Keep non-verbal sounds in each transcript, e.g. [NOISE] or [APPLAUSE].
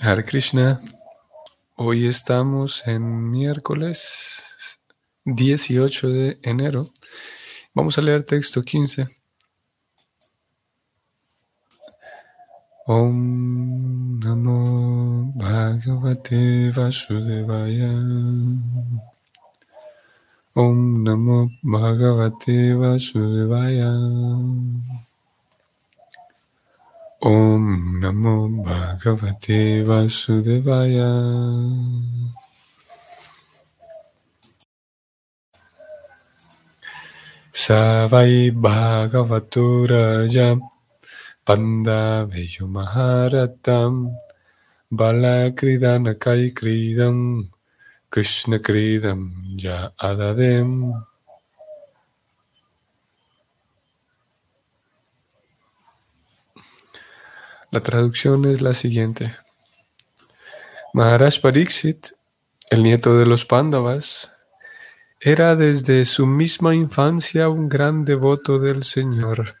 Hare Krishna. Hoy estamos en miércoles 18 de enero. Vamos a leer texto 15. Om Namo Bhagavate Vasudevaya. Om Namo Bhagavate Vasudevaya. Om Namo Bhagavate Vasudevaya. Savai Bhagavatura Panda Veyo Maharatam Balakridana Kai Kridam Krishna Kridam Ya Adadem La traducción es la siguiente. Maharaj Pariksit, el nieto de los Pándavas, era desde su misma infancia un gran devoto del Señor.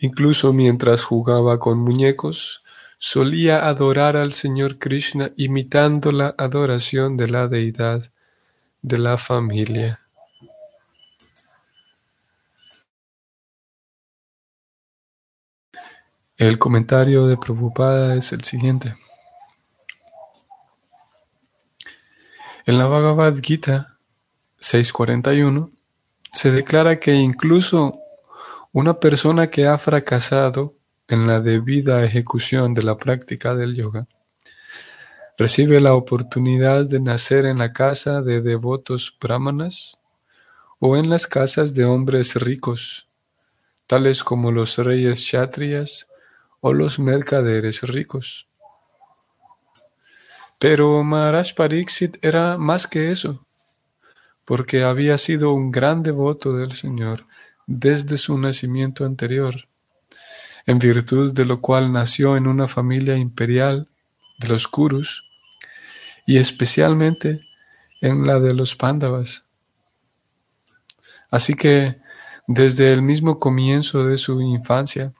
Incluso mientras jugaba con muñecos, solía adorar al Señor Krishna imitando la adoración de la deidad de la familia. El comentario de Prabhupada es el siguiente. En la Bhagavad Gita 641 se declara que incluso una persona que ha fracasado en la debida ejecución de la práctica del yoga recibe la oportunidad de nacer en la casa de devotos brahmanas o en las casas de hombres ricos, tales como los reyes kshatriyas o los mercaderes ricos. Pero Maharaj Pariksit era más que eso, porque había sido un gran devoto del Señor desde su nacimiento anterior, en virtud de lo cual nació en una familia imperial de los Kurus y especialmente en la de los Pándavas. Así que desde el mismo comienzo de su infancia,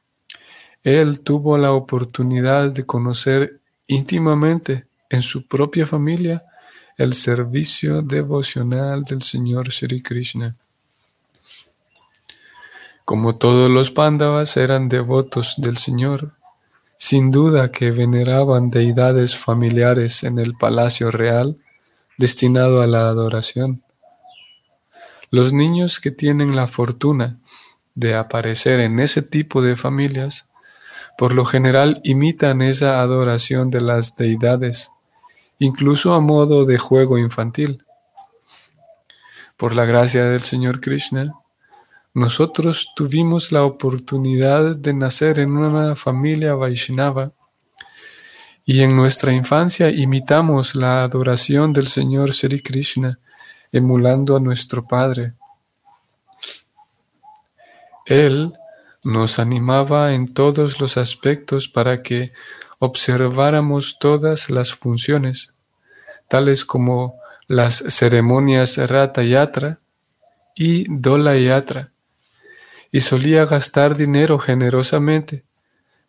él tuvo la oportunidad de conocer íntimamente en su propia familia el servicio devocional del Señor Sri Krishna. Como todos los Pándavas eran devotos del Señor, sin duda que veneraban deidades familiares en el palacio real destinado a la adoración. Los niños que tienen la fortuna de aparecer en ese tipo de familias por lo general imitan esa adoración de las deidades, incluso a modo de juego infantil. Por la gracia del Señor Krishna, nosotros tuvimos la oportunidad de nacer en una familia Vaishnava y en nuestra infancia imitamos la adoración del Señor Sri Krishna, emulando a nuestro Padre. Él nos animaba en todos los aspectos para que observáramos todas las funciones, tales como las ceremonias Rata Yatra y Dola Yatra, y solía gastar dinero generosamente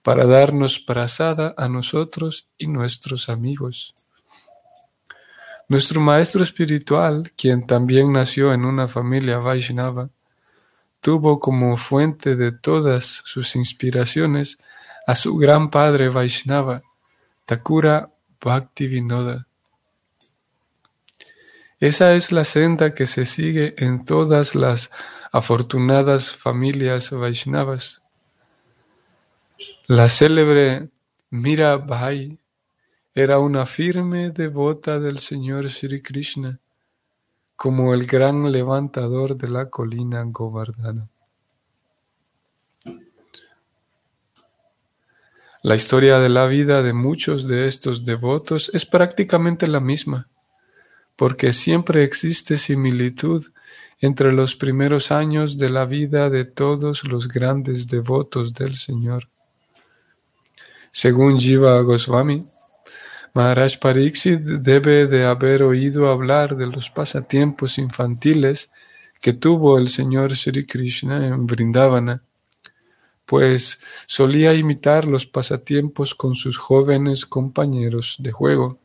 para darnos prasada a nosotros y nuestros amigos. Nuestro maestro espiritual, quien también nació en una familia Vaishnava, tuvo como fuente de todas sus inspiraciones a su gran padre Vaishnava, Thakura Bhaktivinoda. Esa es la senda que se sigue en todas las afortunadas familias Vaishnavas. La célebre Mira Bhai era una firme devota del Señor Sri Krishna como el gran levantador de la colina Govardhana. La historia de la vida de muchos de estos devotos es prácticamente la misma, porque siempre existe similitud entre los primeros años de la vida de todos los grandes devotos del Señor. Según Jiva Goswami, Maharaj Pariksit debe de haber oído hablar de los pasatiempos infantiles que tuvo el Señor Sri Krishna en Vrindavana, pues solía imitar los pasatiempos con sus jóvenes compañeros de juego.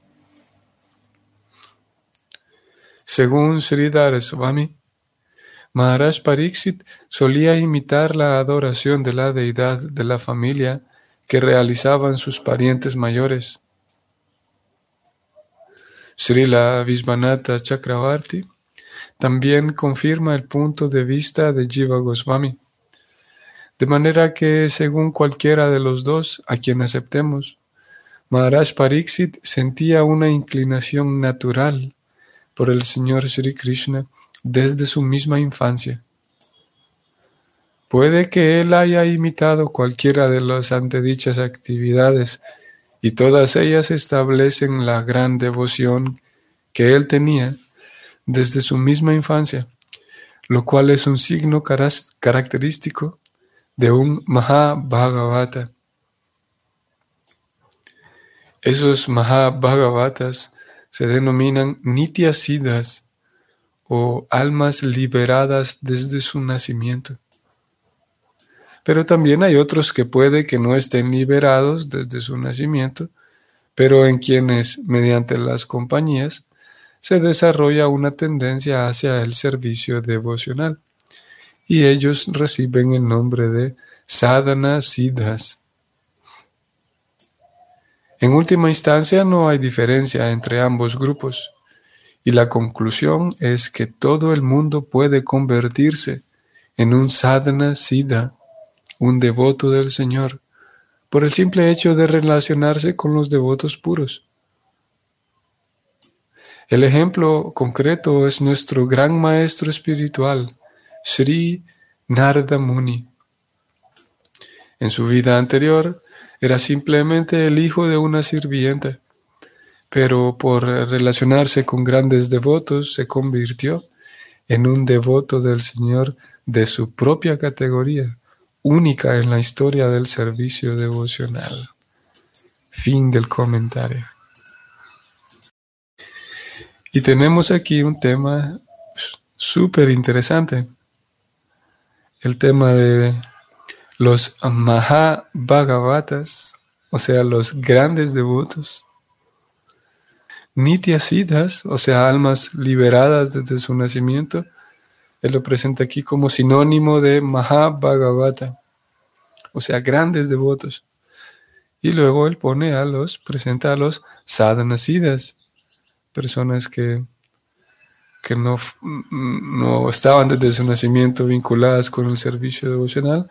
Según Sridhar Swami, Maharaj Pariksit solía imitar la adoración de la deidad de la familia que realizaban sus parientes mayores. Srila Visvanatha Chakravarti también confirma el punto de vista de Jiva Goswami. De manera que, según cualquiera de los dos, a quien aceptemos, Maharaj Pariksit sentía una inclinación natural por el Señor Sri Krishna desde su misma infancia. Puede que él haya imitado cualquiera de las antedichas actividades y todas ellas establecen la gran devoción que él tenía desde su misma infancia, lo cual es un signo característico de un Mahabhagavata. Esos Mahabhagavatas se denominan Nityasiddhas o almas liberadas desde su nacimiento. Pero también hay otros que puede que no estén liberados desde su nacimiento, pero en quienes, mediante las compañías, se desarrolla una tendencia hacia el servicio devocional. Y ellos reciben el nombre de sadhana siddhas. En última instancia no hay diferencia entre ambos grupos. Y la conclusión es que todo el mundo puede convertirse en un sadhana siddha, un devoto del Señor, por el simple hecho de relacionarse con los devotos puros. El ejemplo concreto es nuestro gran maestro espiritual, Sri Narada Muni. En su vida anterior era simplemente el hijo de una sirvienta, pero por relacionarse con grandes devotos se convirtió en un devoto del Señor de su propia categoría, única en la historia del servicio devocional. Fin del comentario. Y tenemos aquí un tema súper interesante el tema de los Mahabhagavatas, o sea, los grandes devotos. Siddhas, o sea, almas liberadas desde su nacimiento, él lo presenta aquí como sinónimo de Mahabhagavata, o sea, grandes devotos. Y luego él pone a los, presenta a los sadhanasidas, personas que que no, no estaban desde su nacimiento vinculadas con el servicio devocional,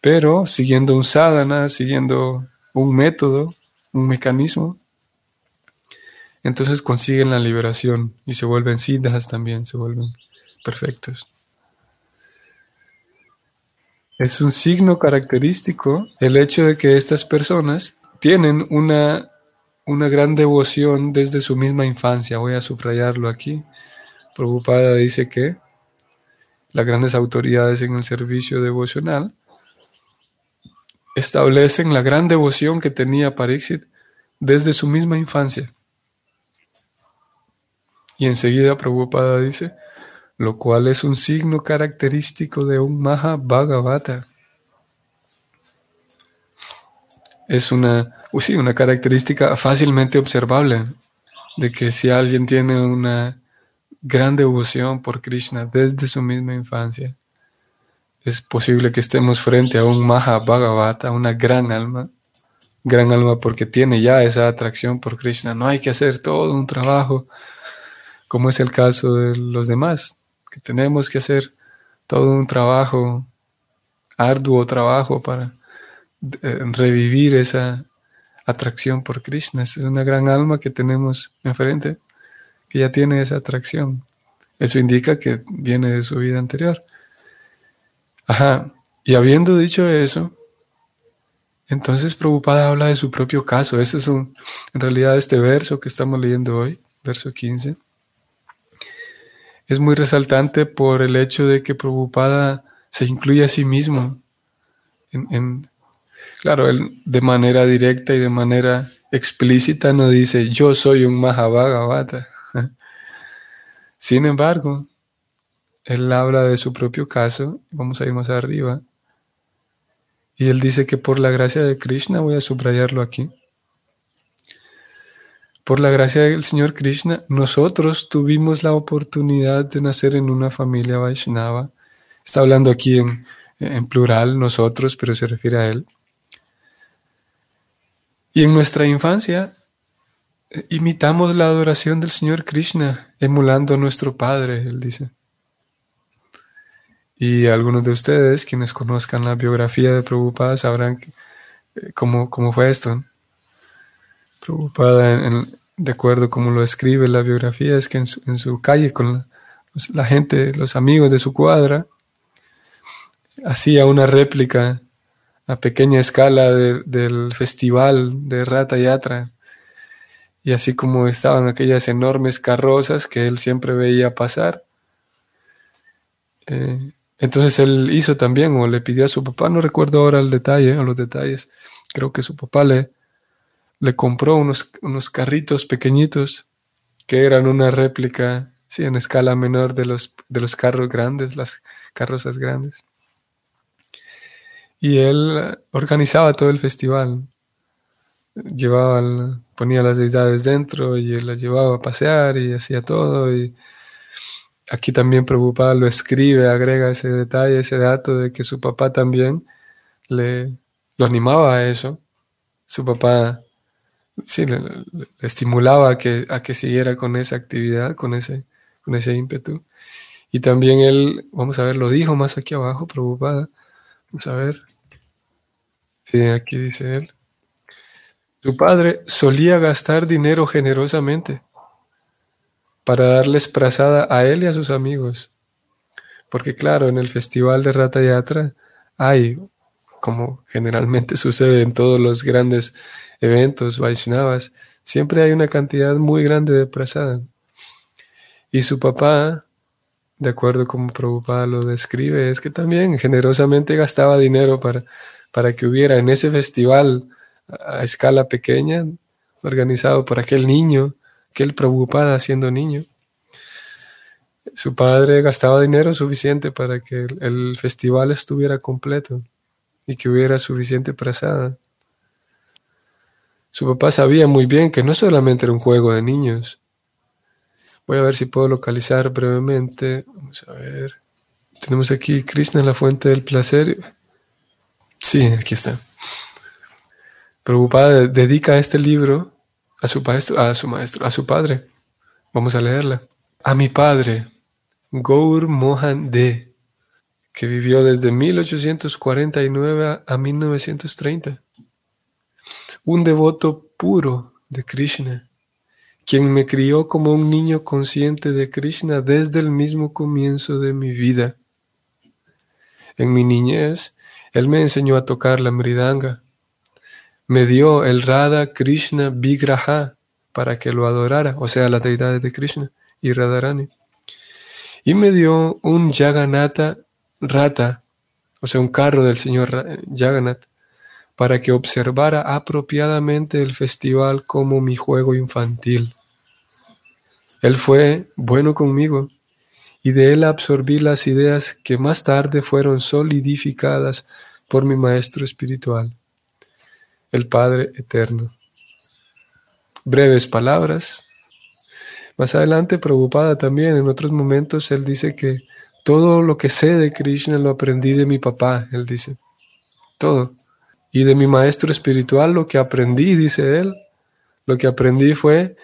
pero siguiendo un sadhana, siguiendo un método, un mecanismo, entonces consiguen la liberación y se vuelven siddhas también, se vuelven perfectos. Es un signo característico el hecho de que estas personas tienen una, una gran devoción desde su misma infancia. Voy a subrayarlo aquí. Prabhupada dice que las grandes autoridades en el servicio devocional establecen la gran devoción que tenía Pariksit desde su misma infancia. Y enseguida Prabhupada dice, lo cual es un signo característico de un Mahabhagavata. Es una, una característica fácilmente observable de que si alguien tiene una gran devoción por Krishna desde su misma infancia. Es posible que estemos frente a un Mahabhagavata, una gran alma, gran alma porque tiene ya esa atracción por Krishna. No hay que hacer todo un trabajo, como es el caso de los demás, que tenemos que hacer todo un trabajo, arduo trabajo para eh, revivir esa atracción por Krishna. Es una gran alma que tenemos enfrente que ya tiene esa atracción. Eso indica que viene de su vida anterior. Ajá. Y habiendo dicho eso, entonces Prabhupada habla de su propio caso. Ese es en realidad este verso que estamos leyendo hoy, verso 15. Es muy resaltante por el hecho de que Prabhupada se incluye a sí mismo. En, claro, él de manera directa y de manera explícita no dice yo soy un Mahabhagavata. [LAUGHS] Sin embargo, él habla de su propio caso, vamos a ir más arriba, Y él dice que por la gracia de Krishna, voy a subrayarlo aquí, por la gracia del Señor Krishna, nosotros tuvimos la oportunidad de nacer en una familia Vaishnava. Está hablando aquí en, plural, nosotros, pero se refiere a él. Y en nuestra infancia eh, imitamos la adoración del Señor Krishna, emulando a nuestro Padre, él dice. Y algunos de ustedes, quienes conozcan la biografía de Prabhupada, sabrán eh, cómo, cómo, fue esto. Prabhupada, de acuerdo como lo escribe la biografía, es que en su, calle con la, gente, los amigos de su cuadra, hacía una réplica a pequeña escala del festival de Rata Yatra. Y así como estaban aquellas enormes carrozas que él siempre veía pasar, eh, entonces él hizo también, o le pidió a su papá, no recuerdo ahora el detalle, o los detalles, creo que su papá le, le compró unos, unos carritos pequeñitos que eran una réplica, sí, en escala menor de los, de los carros grandes, las carrozas grandes. Y él organizaba todo el festival. Llevaba, ponía las deidades dentro y él las llevaba a pasear y hacía todo. Y aquí también Prabhupada lo escribe, agrega ese detalle, ese dato de que su papá también le lo animaba a eso. Su papá sí, le, estimulaba a que, a que siguiera con esa actividad, con ese, con ese ímpetu. Y también él, vamos a ver, lo dijo más aquí abajo, Prabhupada. Vamos a ver. Sí, aquí dice él. Su padre solía gastar dinero generosamente para darles prazada a él y a sus amigos. Porque claro, en el festival de Rata Yatra hay, como generalmente [LAUGHS] sucede en todos los grandes eventos Vaishnavas, siempre hay una cantidad muy grande de prazada. Y su papá, de acuerdo como Prabhupada lo describe, es que también generosamente gastaba dinero para para que hubiera en ese festival a escala pequeña, organizado por aquel niño, aquel preocupado siendo niño. Su padre gastaba dinero suficiente para que el, festival estuviera completo y que hubiera suficiente prasada. Su papá sabía muy bien que no solamente era un juego de niños. Voy a ver si puedo localizar brevemente. Vamos a ver. Tenemos aquí Krishna, la fuente del placer. Sí, aquí está. Preocupada dedica este libro a su maestro, a su maestro, a su padre. Vamos a leerla. A mi padre, Gaur Mohan De, que vivió desde 1849 a 1930. Un devoto puro de Krishna, quien me crió como un niño consciente de Krishna desde el mismo comienzo de mi vida. En mi niñez, él me enseñó a tocar la mridanga. Me dio el Radha Krishna Vigraha para que lo adorara, o sea, las deidades de Krishna y Radharani. Y me dio un Jagannatha Rata, o sea, un carro del señor Jagannath, para que observara apropiadamente el festival como mi juego infantil. Él fue bueno conmigo y de él absorbí las ideas que más tarde fueron solidificadas por mi Maestro espiritual, el Padre Eterno. Breves palabras. Más adelante, preocupada también, en otros momentos, él dice que todo lo que sé de Krishna lo aprendí de mi papá, él dice. Todo. Y de mi maestro espiritual lo que aprendí, dice él, lo que aprendí fue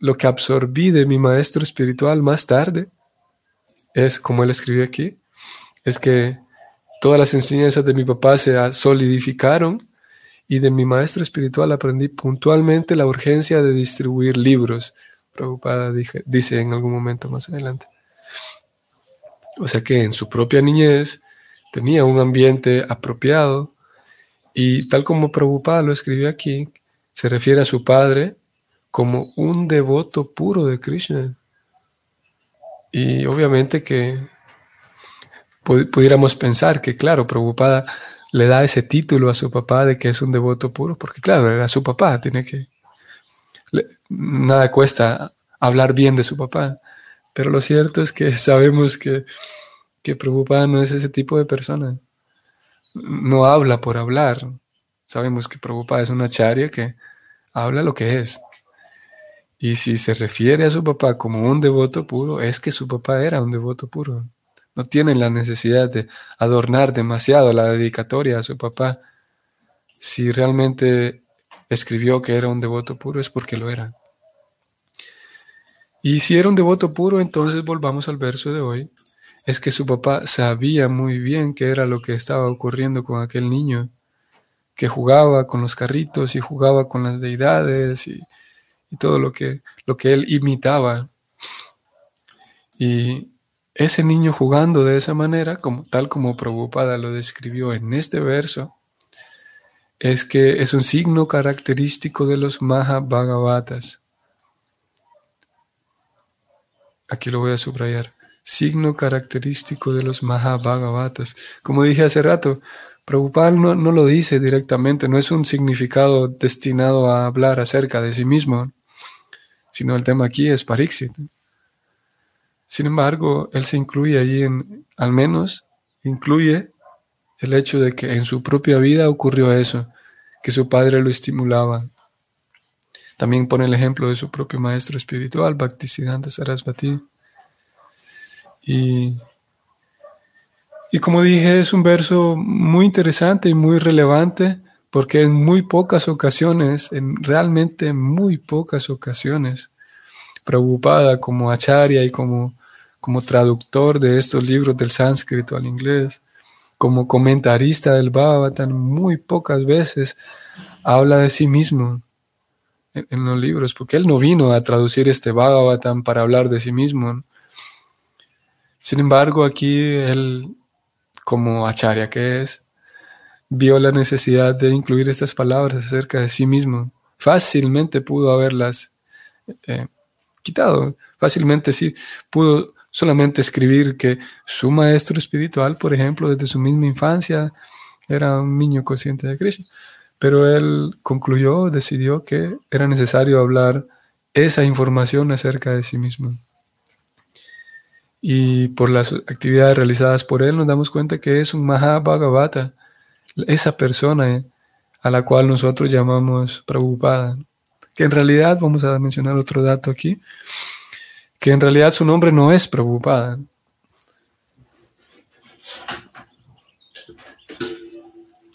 lo que absorbí de mi maestro espiritual más tarde es, como él escribió aquí, es que todas las enseñanzas de mi papá se solidificaron y de mi maestro espiritual aprendí puntualmente la urgencia de distribuir libros. Preocupada dice en algún momento más adelante. O sea que en su propia niñez tenía un ambiente apropiado y tal como Prabhupada lo escribió aquí, se refiere a su padre como un devoto puro de Krishna. Y obviamente que pudiéramos pensar que, claro, Prabhupada le da ese título a su papá de que es un devoto puro, porque claro, era su papá, tiene que... nada cuesta hablar bien de su papá, pero lo cierto es que [LAUGHS] sabemos que, que Prabhupada no es ese tipo de persona. No habla por hablar. Sabemos que Prabhupada es una charia que habla lo que es. Y si se refiere a su papá como un devoto puro, es que su papá era un devoto puro. No tienen la necesidad de adornar demasiado la dedicatoria a su papá. Si realmente escribió que era un devoto puro, es porque lo era. Y si era un devoto puro, entonces volvamos al verso de hoy. Es que su papá sabía muy bien qué era lo que estaba ocurriendo con aquel niño que jugaba con los carritos y jugaba con las deidades y, todo lo que, lo que él imitaba. Y ese niño jugando de esa manera, como, tal como Prabhupada lo describió en este verso, es que es un signo característico de los Mahabhagavatas. Aquí lo voy a subrayar. Signo característico de los Mahabhagavatas. Como dije hace rato, Prabhupada no, lo dice directamente, no es un significado destinado a hablar acerca de sí mismo, sino el tema aquí es Pariksit. Sin embargo, él se incluye allí en, al menos, incluye el hecho de que en su propia vida ocurrió eso, que su padre lo estimulaba. También pone el ejemplo de su propio maestro espiritual, Bhaktisiddhanta Sarasvati. Y y como dije, es un verso muy interesante y muy relevante porque en muy pocas ocasiones, en realmente muy pocas ocasiones, preocupada como acharya y como, como traductor de estos libros del sánscrito al inglés, como comentarista del Bhagavatam, muy pocas veces habla de sí mismo en, los libros, porque él no vino a traducir este Bhagavatam para hablar de sí mismo. Sin embargo, aquí él como Acharya que es, vio la necesidad de incluir estas palabras acerca de sí mismo. Fácilmente pudo haberlas eh, quitado, fácilmente sí, pudo solamente escribir que su maestro espiritual, por ejemplo, desde su misma infancia, era un niño consciente de Krishna. Pero él concluyó, decidió que era necesario hablar esa información acerca de sí mismo y por las actividades realizadas por él nos damos cuenta que es un Mahabhagavata, esa persona a la cual nosotros llamamos Prabhupada. Que en realidad, vamos a mencionar otro dato aquí, que en realidad su nombre no es Prabhupada.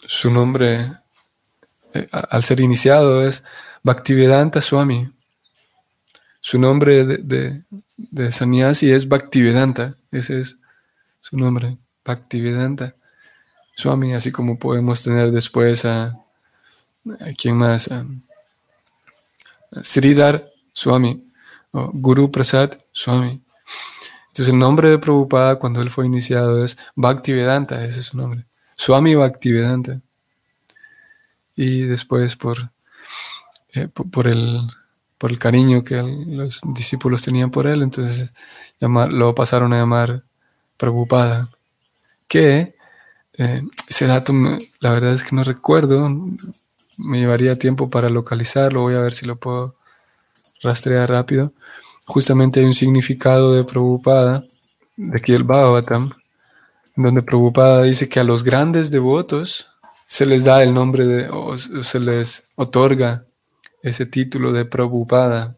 Su nombre, eh, al ser iniciado, es Bhaktivedanta Swami. Su nombre de, sannyasi es Bhaktivedanta. Ese es su nombre, Bhaktivedanta Swami, así como podemos tener después a, a quién más, a, Sridhar Swami o Guru Prasad Swami. Entonces el nombre de Prabhupada cuando él fue iniciado es Bhaktivedanta, ese es su nombre. Swami Bhaktivedanta. Y después por, eh, por el por el cariño que los discípulos tenían por él, entonces lo pasaron a llamar preocupada. Que eh, ese dato, la verdad es que no recuerdo, me llevaría tiempo para localizarlo, voy a ver si lo puedo rastrear rápido. Justamente hay un significado de preocupada, de aquí el Bhagavatam, donde preocupada dice que a los grandes devotos se les da el nombre de, o se les otorga ese título de Prabhupada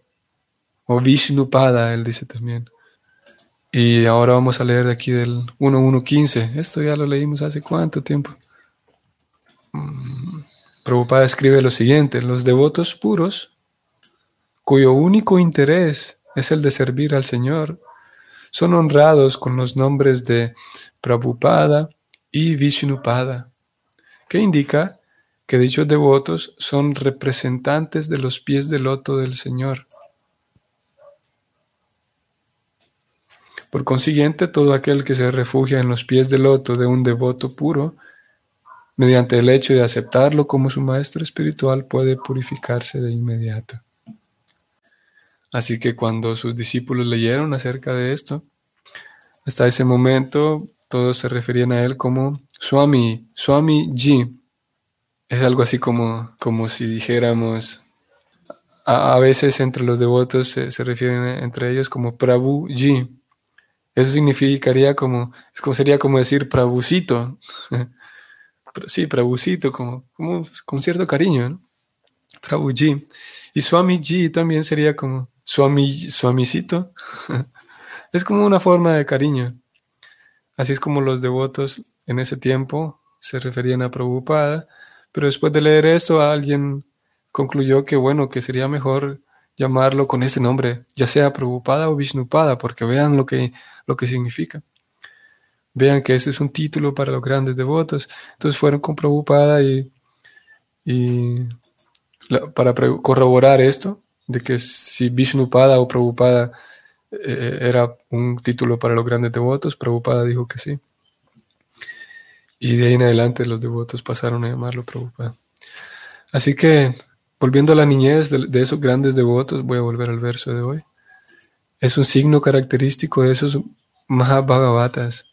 o Vishnupada, él dice también. Y ahora vamos a leer de aquí del 1115. Esto ya lo leímos hace cuánto tiempo. Mm, Prabhupada escribe lo siguiente: Los devotos puros, cuyo único interés es el de servir al Señor, son honrados con los nombres de Prabhupada y Vishnupada, que indica que dichos devotos son representantes de los pies del loto del Señor. Por consiguiente, todo aquel que se refugia en los pies del loto de un devoto puro, mediante el hecho de aceptarlo como su maestro espiritual, puede purificarse de inmediato. Así que cuando sus discípulos leyeron acerca de esto, hasta ese momento todos se referían a él como Swami, Swami Ji, es algo así como, como si dijéramos, a, veces entre los devotos se, refieren entre ellos como Prabhu Ji. Eso significaría como, como sería como decir Prabhucito. [LAUGHS] sí, Prabhucito, como, como con cierto cariño, ¿no? Prabhuji. Y Swamiji también sería como Swami, Swamicito. [LAUGHS] es como una forma de cariño. Así es como los devotos en ese tiempo se referían a Prabhupada, pero después de leer esto alguien concluyó que bueno, que sería mejor llamarlo con este nombre, ya sea Prabhupada o Vishnupada, porque vean lo que, lo que significa. Vean que ese es un título para los grandes devotos. Entonces fueron con Prabhupada y, y para corroborar esto, de que si Vishnupada o Prabhupada eh, era un título para los grandes devotos, Prabhupada dijo que sí. Y de ahí en adelante los devotos pasaron a llamarlo Prabhupada. Así que, volviendo a la niñez de, esos grandes devotos, voy a volver al verso de hoy. Es un signo característico de esos Mahabhagavatas,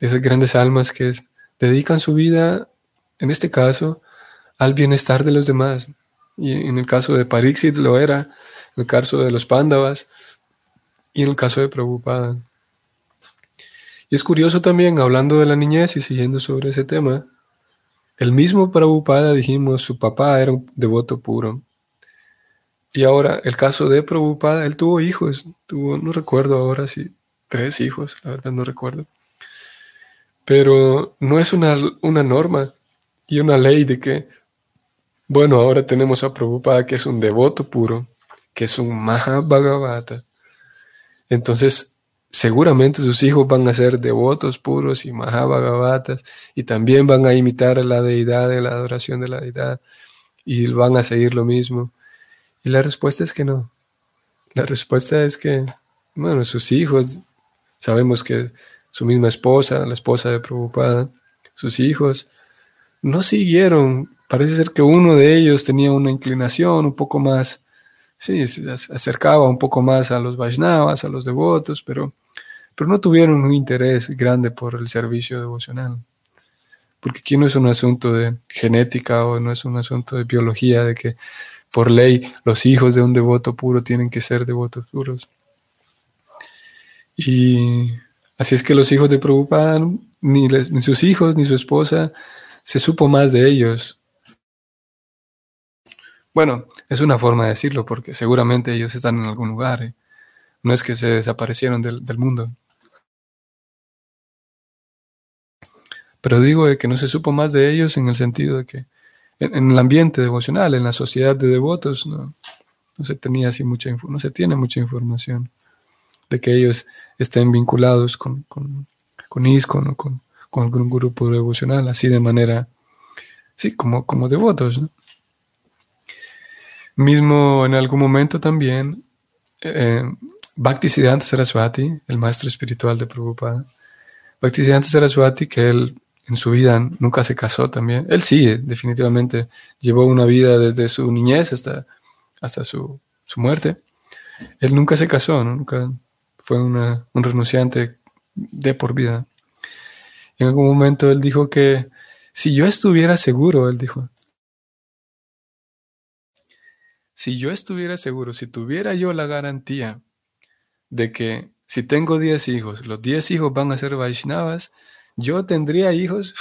de esas grandes almas que dedican su vida, en este caso, al bienestar de los demás. Y en el caso de Pariksit lo era, en el caso de los Pándavas y en el caso de Prabhupada. Y es curioso también, hablando de la niñez y siguiendo sobre ese tema, el mismo Prabhupada, dijimos, su papá era un devoto puro. Y ahora, el caso de Prabhupada, él tuvo hijos, tuvo, no recuerdo ahora si tres hijos, la verdad no recuerdo. Pero no es una, una norma y una ley de que, bueno, ahora tenemos a Prabhupada que es un devoto puro, que es un Mahabhagavata. Entonces, seguramente sus hijos van a ser devotos puros y mahabhagavatas y también van a imitar a la deidad, de la adoración de la deidad y van a seguir lo mismo. Y la respuesta es que no. La respuesta es que, bueno, sus hijos, sabemos que su misma esposa, la esposa de Prabhupada, sus hijos, no siguieron. Parece ser que uno de ellos tenía una inclinación un poco más sí, se acercaba un poco más a los Vaishnavas, a los devotos, pero, pero no tuvieron un interés grande por el servicio devocional. Porque aquí no es un asunto de genética o no es un asunto de biología, de que por ley los hijos de un devoto puro tienen que ser devotos puros. Y así es que los hijos de Prabhupada, ni, ni sus hijos ni su esposa, se supo más de ellos bueno, es una forma de decirlo porque seguramente ellos están en algún lugar. ¿eh? No es que se desaparecieron del, mundo. Pero digo que no se supo más de ellos en el sentido de que en, el ambiente devocional, en la sociedad de devotos, no, se tenía así mucha no se tiene mucha información de que ellos estén vinculados con, con, con ISKCON o con, con, algún grupo devocional, así de manera, sí, como, como devotos. ¿no? Mismo en algún momento también, eh, Bhaktisiddhanta Saraswati, el maestro espiritual de Prabhupada, Bhaktisiddhanta Saraswati, que él en su vida nunca se casó también, él sí, definitivamente llevó una vida desde su niñez hasta, hasta su, muerte. Él nunca se casó, nunca fue un renunciante de por vida. En algún momento él dijo que si yo estuviera seguro, él dijo, si yo estuviera seguro, si tuviera yo la garantía de que si tengo 10 hijos, los 10 hijos van a ser Vaishnavas, yo tendría hijos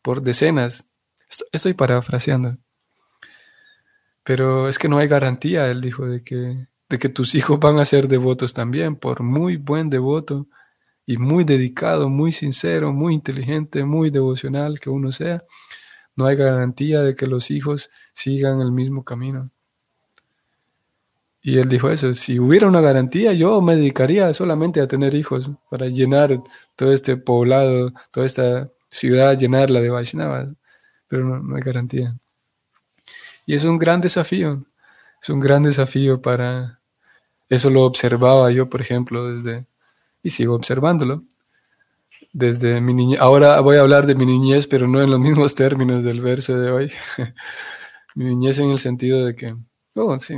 por decenas. Estoy parafraseando. Pero es que no hay garantía, él dijo, de que, de que tus hijos van a ser devotos también, por muy buen devoto y muy dedicado, muy sincero, muy inteligente, muy devocional que uno sea, no hay garantía de que los hijos sigan el mismo camino. Y él dijo eso, si hubiera una garantía, yo me dedicaría solamente a tener hijos para llenar todo este poblado, toda esta ciudad, llenarla de Vaishnavas, pero no, hay garantía. Y es un gran desafío, es un gran desafío para... Eso lo observaba yo, por ejemplo, desde... Y sigo observándolo. Desde mi niñez. Ahora voy a hablar de mi niñez, pero no en los [LAUGHS] mismos términos del verso de hoy. [LAUGHS] mi niñez en el sentido de que... Oh, sí,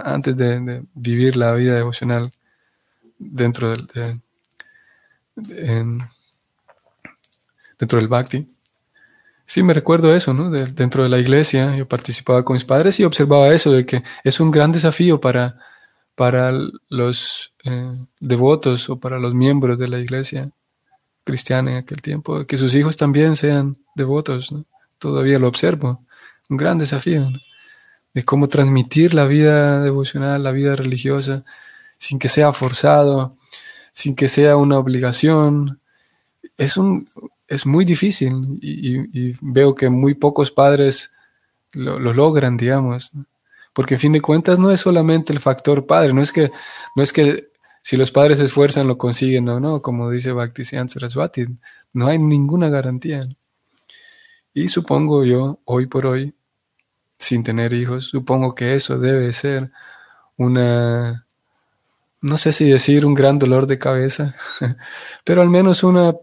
antes de, vivir la vida devocional dentro del, dentro del bhakti. Sí, me recuerdo eso, ¿no? dentro de la iglesia yo participaba con mis padres y observaba eso, de que es un gran desafío para, para los eh, devotos o para los miembros de la iglesia cristiana en aquel tiempo, que sus hijos también sean devotos. Todavía lo observo. Un gran desafío de cómo transmitir la vida devocional, la vida religiosa, sin que sea forzado, sin que sea una obligación. Es, un, es muy difícil y, veo que muy pocos padres lo, logran, digamos. Porque en fin de cuentas no es solamente el factor padre, no es que, no es que si los padres se esfuerzan lo consiguen o no, como dice Bhaktisiddhanta Saraswati, no hay ninguna garantía. Y supongo yo, hoy por hoy, sin tener hijos, supongo que eso debe ser una, no sé si decir un gran dolor de cabeza, [LAUGHS] pero al menos una,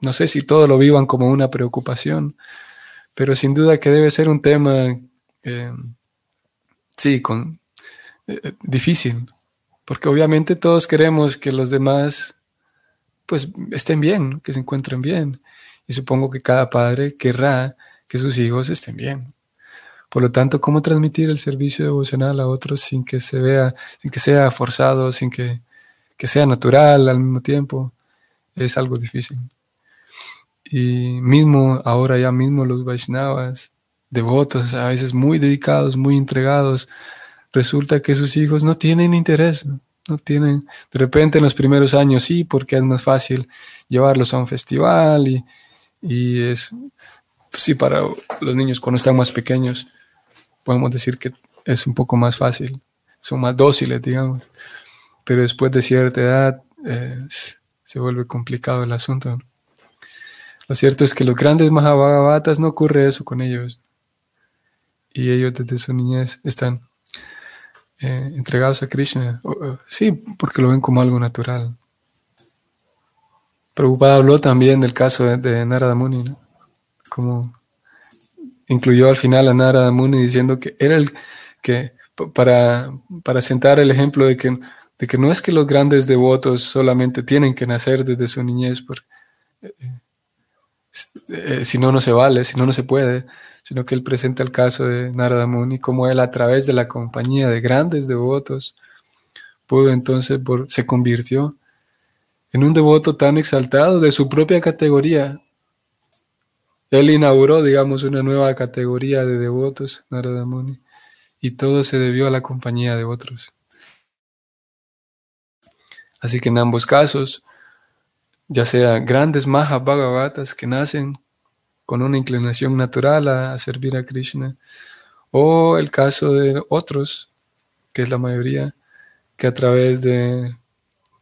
no sé si todo lo vivan como una preocupación, pero sin duda que debe ser un tema, eh, sí, con, eh, difícil, porque obviamente todos queremos que los demás pues estén bien, que se encuentren bien. Y supongo que cada padre querrá que sus hijos estén bien. Por lo tanto, ¿cómo transmitir el servicio devocional a otros sin que se vea, sin que sea forzado, sin que, que sea natural al mismo tiempo? Es algo difícil. Y mismo, ahora ya mismo los Vaishnavas, devotos, a veces muy dedicados, muy entregados, resulta que sus hijos no tienen interés, ¿no? tienen, de repente en los primeros años sí, porque es más fácil llevarlos a un festival y, y es, pues sí, para los niños cuando están más pequeños, podemos decir que es un poco más fácil, son más dóciles, digamos, pero después de cierta edad eh, se vuelve complicado el asunto. Lo cierto es que los grandes Mahabhagatas no ocurre eso con ellos. Y ellos desde su niñez están eh, entregados a Krishna. sí, porque lo ven como algo natural. Prabhupada habló también del caso de, Narada Muni, ¿no? como incluyó al final a Narada Muni diciendo que era el que, para, para sentar el ejemplo de que, de que no es que los grandes devotos solamente tienen que nacer desde su niñez, porque, eh, eh, si no, no se vale, si no, no se puede, sino que él presenta el caso de Narada Muni, como él a través de la compañía de grandes devotos pudo entonces, se convirtió en un devoto tan exaltado de su propia categoría. Él inauguró, digamos, una nueva categoría de devotos, Narada Muni, y todo se debió a la compañía de otros. Así que en ambos casos, ya sea grandes Mahabhagavatas que nacen con una inclinación natural a, servir a Krishna, o el caso de otros, que es la mayoría, que a través de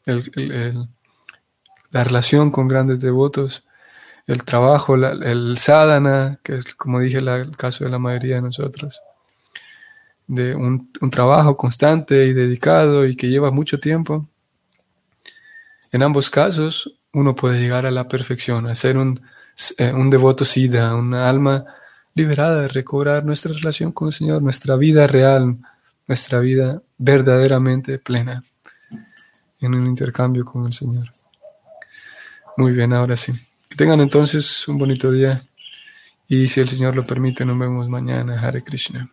la relación con grandes devotos, el trabajo, el sadhana, que es como dije el caso de la mayoría de nosotros, de un, trabajo constante y dedicado y que lleva mucho tiempo. En ambos casos, uno puede llegar a la perfección, a ser un eh, un devoto sida, una alma liberada recobrar nuestra relación con el Señor, nuestra vida real, nuestra vida verdaderamente plena en un intercambio con el Señor. Muy bien, ahora sí. Que tengan entonces un bonito día y si el Señor lo permite, nos vemos mañana. Hare Krishna.